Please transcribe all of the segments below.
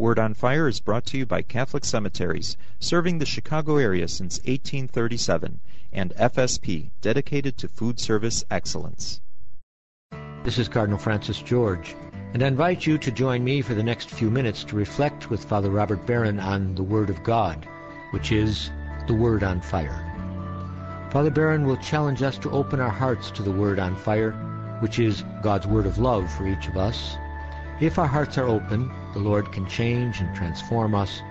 Word on Fire is brought to you by Catholic Cemeteries, serving the Chicago area since 1837, and FSP, dedicated to food service excellence. This is Cardinal Francis George, and I invite you to join me for the next few minutes to reflect with Father Robert Barron on the Word of God, which is the Word on Fire. Father Barron will challenge us to open our hearts to the Word on Fire, which is God's Word of love for each of us. If our hearts are open, the Lord can change and transform us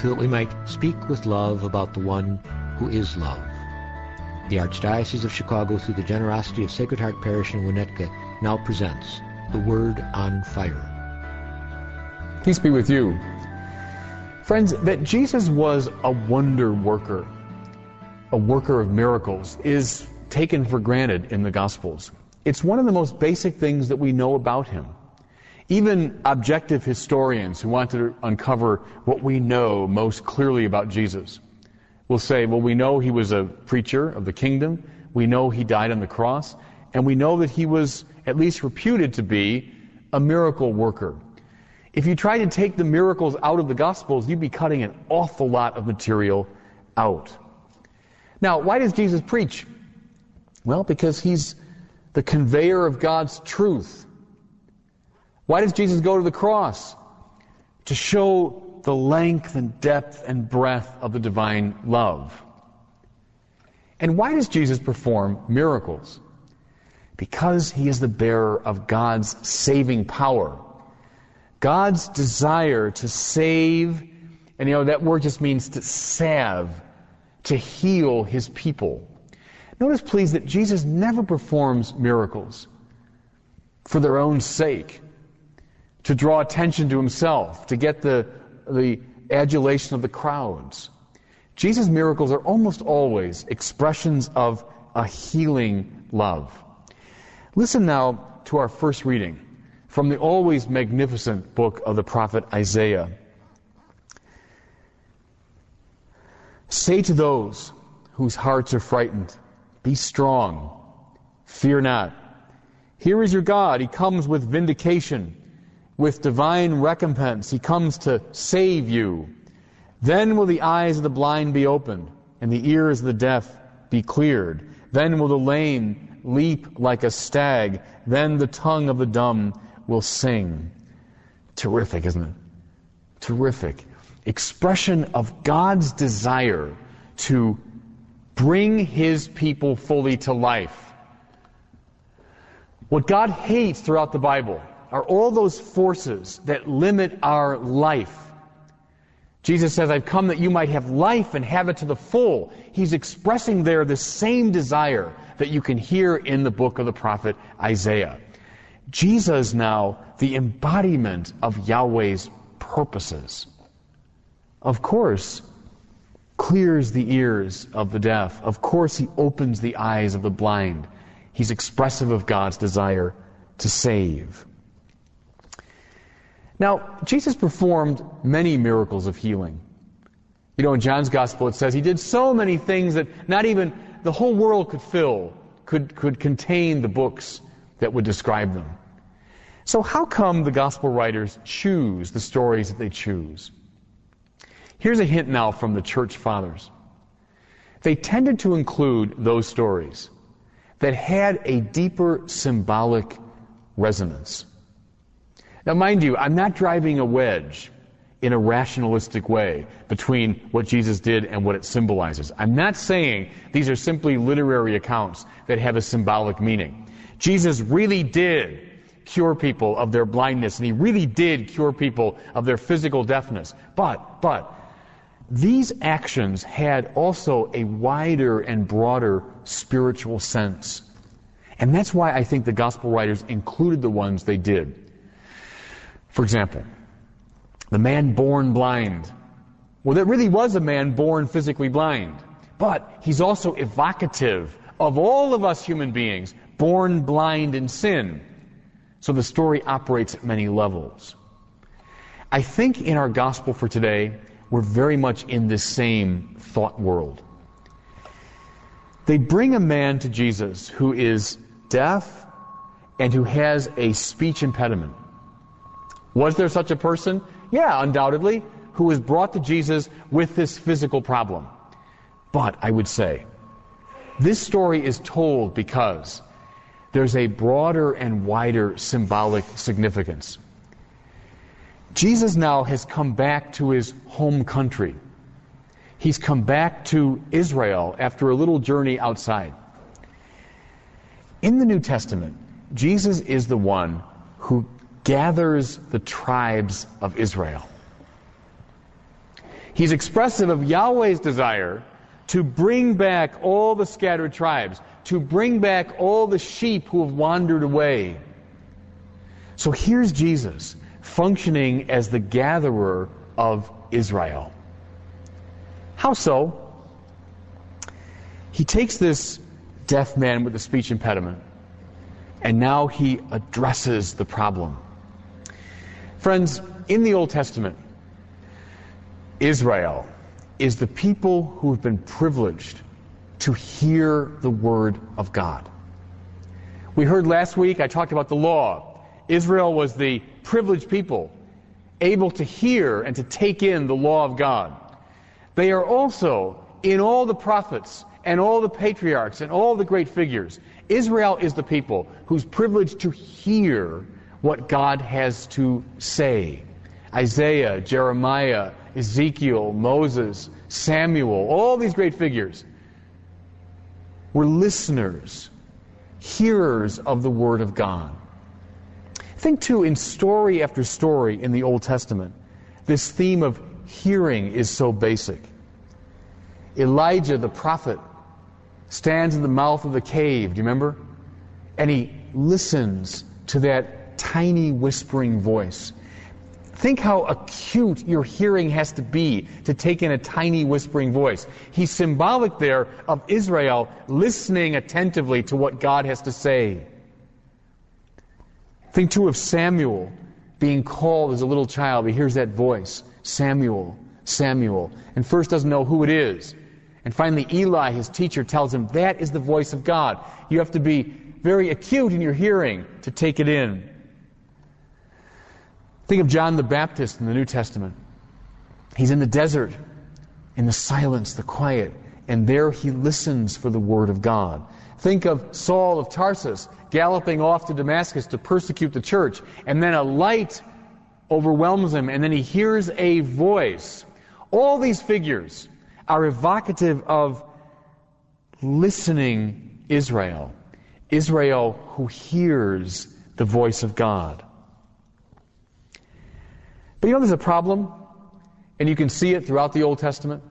so that we might speak with love about the one who is love. The Archdiocese of Chicago, through the generosity of Sacred Heart Parish in Winnetka, now presents The Word on Fire. Peace be with you. Friends, that Jesus was a wonder worker, a worker of miracles, is taken for granted in the Gospels. It's one of the most basic things that we know about him. Even objective historians who want to uncover what we know most clearly about Jesus will say, well, we know he was a preacher of the kingdom, we know he died on the cross, and we know that he was at least reputed to be a miracle worker. If you try to take the miracles out of the Gospels, you'd be cutting an awful lot of material out. Now, why does Jesus preach? Well, because he's the conveyor of God's truth. Why does Jesus go to the cross? To show the length and depth and breadth of the divine love. And why does Jesus perform miracles? Because he is the bearer of God's saving power. God's desire to save, and you know, that word just means to salve, to heal his people. Notice, please, that Jesus never performs miracles for their own sake to draw attention to himself, to get the, the adulation of the crowds. Jesus' miracles are almost always expressions of a healing love. Listen now to our first reading from the always magnificent book of the prophet Isaiah. Say to those whose hearts are frightened, Be strong, fear not. Here is your God. He comes with vindication with divine recompense. He comes to save you. Then will the eyes of the blind be opened, and the ears of the deaf be cleared. Then will the lame leap like a stag. Then the tongue of the dumb will sing. Terrific, isn't it? Terrific. Expression of God's desire to bring his people fully to life. What God hates throughout the Bible are all those forces that limit our life. Jesus says, I've come that you might have life and have it to the full. He's expressing there the same desire that you can hear in the book of the prophet Isaiah. Jesus now, the embodiment of Yahweh's purposes. Of course, clears the ears of the deaf. Of course, he opens the eyes of the blind. He's expressive of God's desire to save. Now, Jesus performed many miracles of healing. You know, in John's Gospel it says he did so many things that not even the whole world could fill, could, could contain the books that would describe them. So, how come the Gospel writers choose the stories that they choose? Here's a hint now from the church fathers. They tended to include those stories that had a deeper symbolic resonance. Now, mind you, I'm not driving a wedge in a rationalistic way between what Jesus did and what it symbolizes. I'm not saying these are simply literary accounts that have a symbolic meaning. Jesus really did cure people of their blindness, and he really did cure people of their physical deafness. But, but, these actions had also a wider and broader spiritual sense. And that's why I think the gospel writers included the ones they did. For example, the man born blind. Well, there really was a man born physically blind, but he's also evocative of all of us human beings born blind in sin. So the story operates at many levels. I think in our gospel for today, we're very much in this same thought world. They bring a man to Jesus who is deaf and who has a speech impediment. Was there such a person? Yeah, undoubtedly, who was brought to Jesus with this physical problem. But I would say, this story is told because there's a broader and wider symbolic significance. Jesus now has come back to his home country. He's come back to Israel after a little journey outside. In the New Testament, Jesus is the one who gathers the tribes of Israel. He's expressive of Yahweh's desire to bring back all the scattered tribes, to bring back all the sheep who have wandered away. So here's Jesus functioning as the gatherer of Israel. How so? He takes this deaf man with a speech impediment and now he addresses the problem. Friends, in the Old Testament, Israel is the people who have been privileged to hear the Word of God. We heard last week, I talked about the law. Israel was the privileged people able to hear and to take in the law of God. They are also, in all the prophets and all the patriarchs and all the great figures, Israel is the people who's privileged to hear what God has to say. Isaiah, Jeremiah, Ezekiel, Moses, Samuel, all these great figures were listeners, hearers of the Word of God. Think too, in story after story in the Old Testament, this theme of hearing is so basic. Elijah the prophet stands in the mouth of the cave, do you remember? And he listens to that tiny whispering voice. Think how acute your hearing has to be to take in a tiny whispering voice. He's symbolic there of Israel listening attentively to what God has to say. Think too of Samuel being called as a little child. He hears that voice Samuel, Samuel, and first doesn't know who it is. And finally, Eli, his teacher, tells him that is the voice of God. You have to be very acute in your hearing to take it in. Think of John the Baptist in the New Testament. He's in the desert, in the silence, the quiet, and there he listens for the word of God. Think of Saul of Tarsus galloping off to Damascus to persecute the church, and then a light overwhelms him, and then he hears a voice. All these figures are evocative of listening Israel. Israel who hears the voice of God. But you know there's a problem, and you can see it throughout the Old Testament.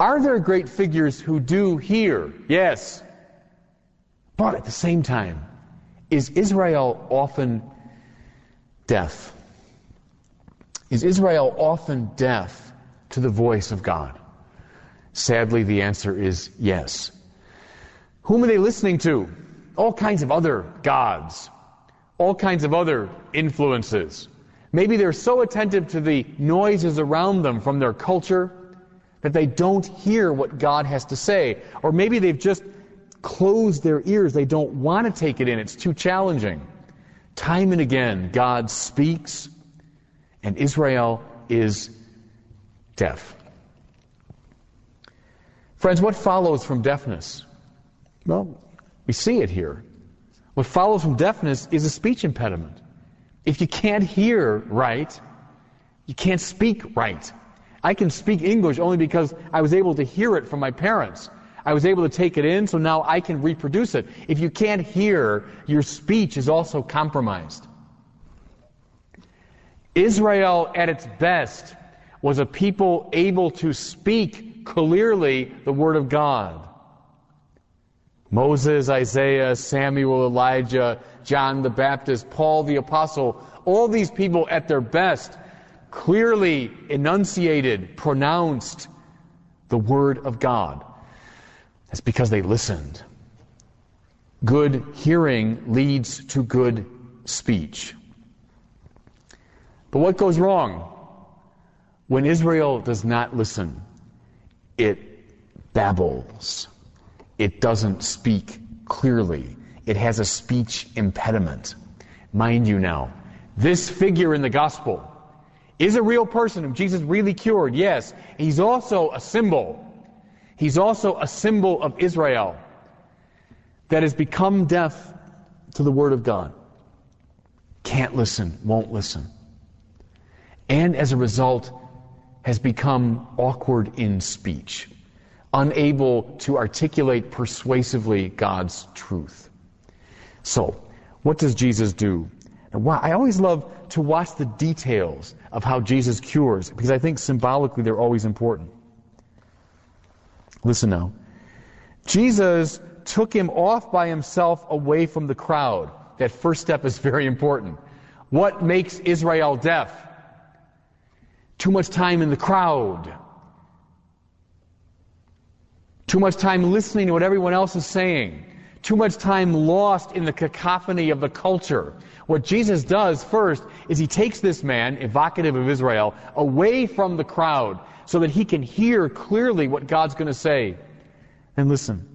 Are there great figures who do hear? Yes. But at the same time, is Israel often deaf? Is Israel often deaf to the voice of God? Sadly, the answer is yes. Whom are they listening to? All kinds of other gods, all kinds of other influences. Maybe they're so attentive to the noises around them from their culture that they don't hear what God has to say. Or maybe they've just closed their ears. They don't want to take it in. It's too challenging. Time and again, God speaks, and Israel is deaf. Friends, what follows from deafness? Well, we see it here. What follows from deafness is a speech impediment. If you can't hear right, you can't speak right. I can speak English only because I was able to hear it from my parents. I was able to take it in, so now I can reproduce it. If you can't hear, your speech is also compromised. Israel, at its best, was a people able to speak clearly the Word of God. Moses, Isaiah, Samuel, Elijah, John the Baptist, Paul the Apostle, all these people at their best clearly enunciated, pronounced the Word of God. That's because they listened. Good hearing leads to good speech. But what goes wrong? When Israel does not listen, it babbles. It doesn't speak clearly. It has a speech impediment. Mind you now, this figure in the gospel is a real person whom Jesus really cured, yes. He's also a symbol. He's also a symbol of Israel that has become deaf to the Word of God. Can't listen, won't listen. And as a result, has become awkward in speech, unable to articulate persuasively God's truth. So, what does Jesus do? And I always love to watch the details of how Jesus cures because I think symbolically they're always important. Listen now. Jesus took him off by himself away from the crowd. That first step is very important. What makes Israel deaf? Too much time in the crowd. Too much time listening to what everyone else is saying. Too much time lost in the cacophony of the culture. What Jesus does first is he takes this man, evocative of Israel, away from the crowd so that he can hear clearly what God's going to say. And listen.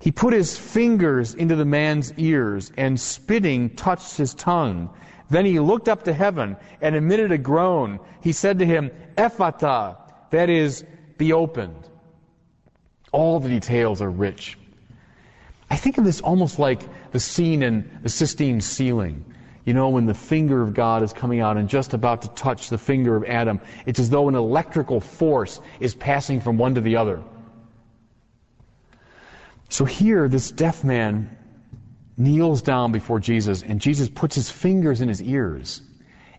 He put his fingers into the man's ears and spitting touched his tongue. Then he looked up to heaven and emitted a groan. He said to him, Ephphatha, that is, be opened. All the details are rich. I think of this almost like the scene in the Sistine ceiling. You know, when the finger of God is coming out and just about to touch the finger of Adam, it's as though an electrical force is passing from one to the other. So here, this deaf man kneels down before Jesus, and Jesus puts his fingers in his ears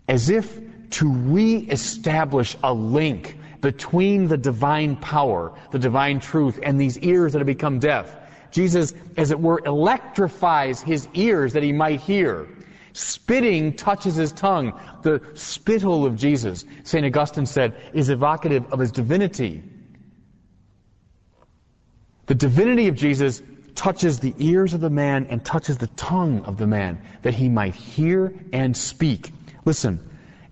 as if to re-establish a link between the divine power, the divine truth, and these ears that have become deaf. Jesus, as it were, electrifies his ears that he might hear. Spitting touches his tongue. The spittle of Jesus, St. Augustine said, is evocative of his divinity. The divinity of Jesus touches the ears of the man and touches the tongue of the man that he might hear and speak. Listen,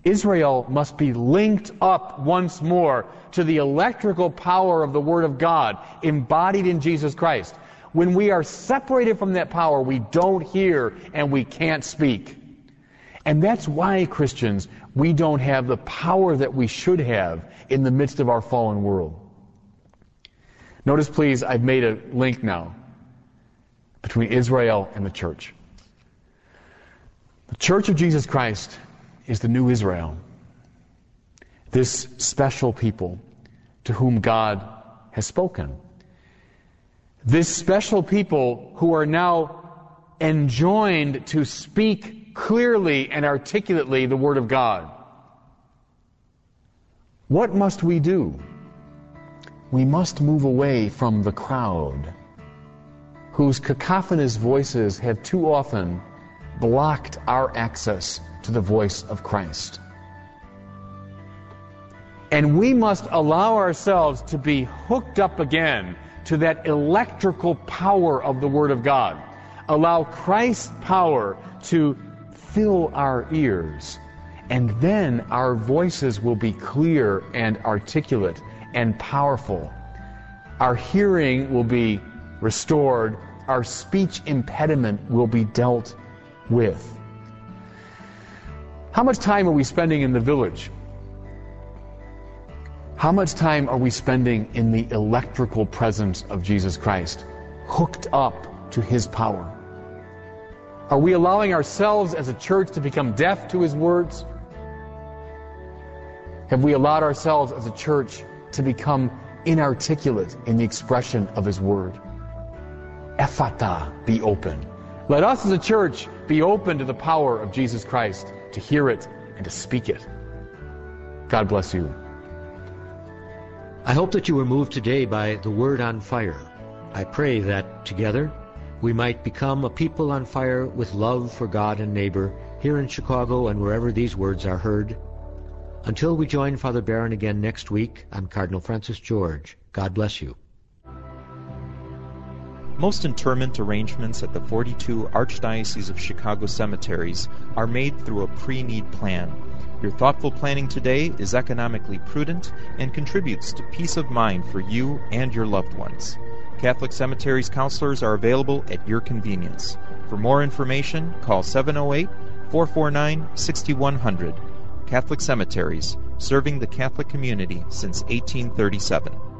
Israel must be linked up once more to the electrical power of the Word of God embodied in Jesus Christ. When we are separated from that power, we don't hear and we can't speak. And that's why, Christians, we don't have the power that we should have in the midst of our fallen world. Notice, please, I've made a link now between Israel and the church. The church of Jesus Christ is the new Israel. This special people to whom God has spoken. This special people who are now enjoined to speak clearly and articulately the Word of God. What must we do? we must move away from the crowd, whose cacophonous voices have too often blocked our access to the voice of Christ. And we must allow ourselves to be hooked up again to that electrical power of the Word of God. Allow Christ's power to fill our ears. And then our voices will be clear and articulate and powerful. Our hearing will be restored. Our speech impediment will be dealt with. How much time are we spending in the village? How much time are we spending in the electrical presence of Jesus Christ, hooked up to His power? Are we allowing ourselves as a church to become deaf to His words? Have we allowed ourselves as a church to become inarticulate in the expression of His Word. Ephphatha, be open. Let us as a church be open to the power of Jesus Christ, to hear it and to speak it. God bless you. I hope that you were moved today by the Word on Fire. I pray that together we might become a people on fire with love for God and neighbor here in Chicago and wherever these words are heard. Until we join Father Barron again next week, I'm Cardinal Francis George. God bless you. Most interment arrangements at the 42 Archdiocese of Chicago cemeteries are made through a pre-need plan. Your thoughtful planning today is economically prudent and contributes to peace of mind for you and your loved ones. Catholic Cemeteries counselors are available at your convenience. For more information, call 708 449 6100 Catholic Cemeteries, serving the Catholic community since 1837.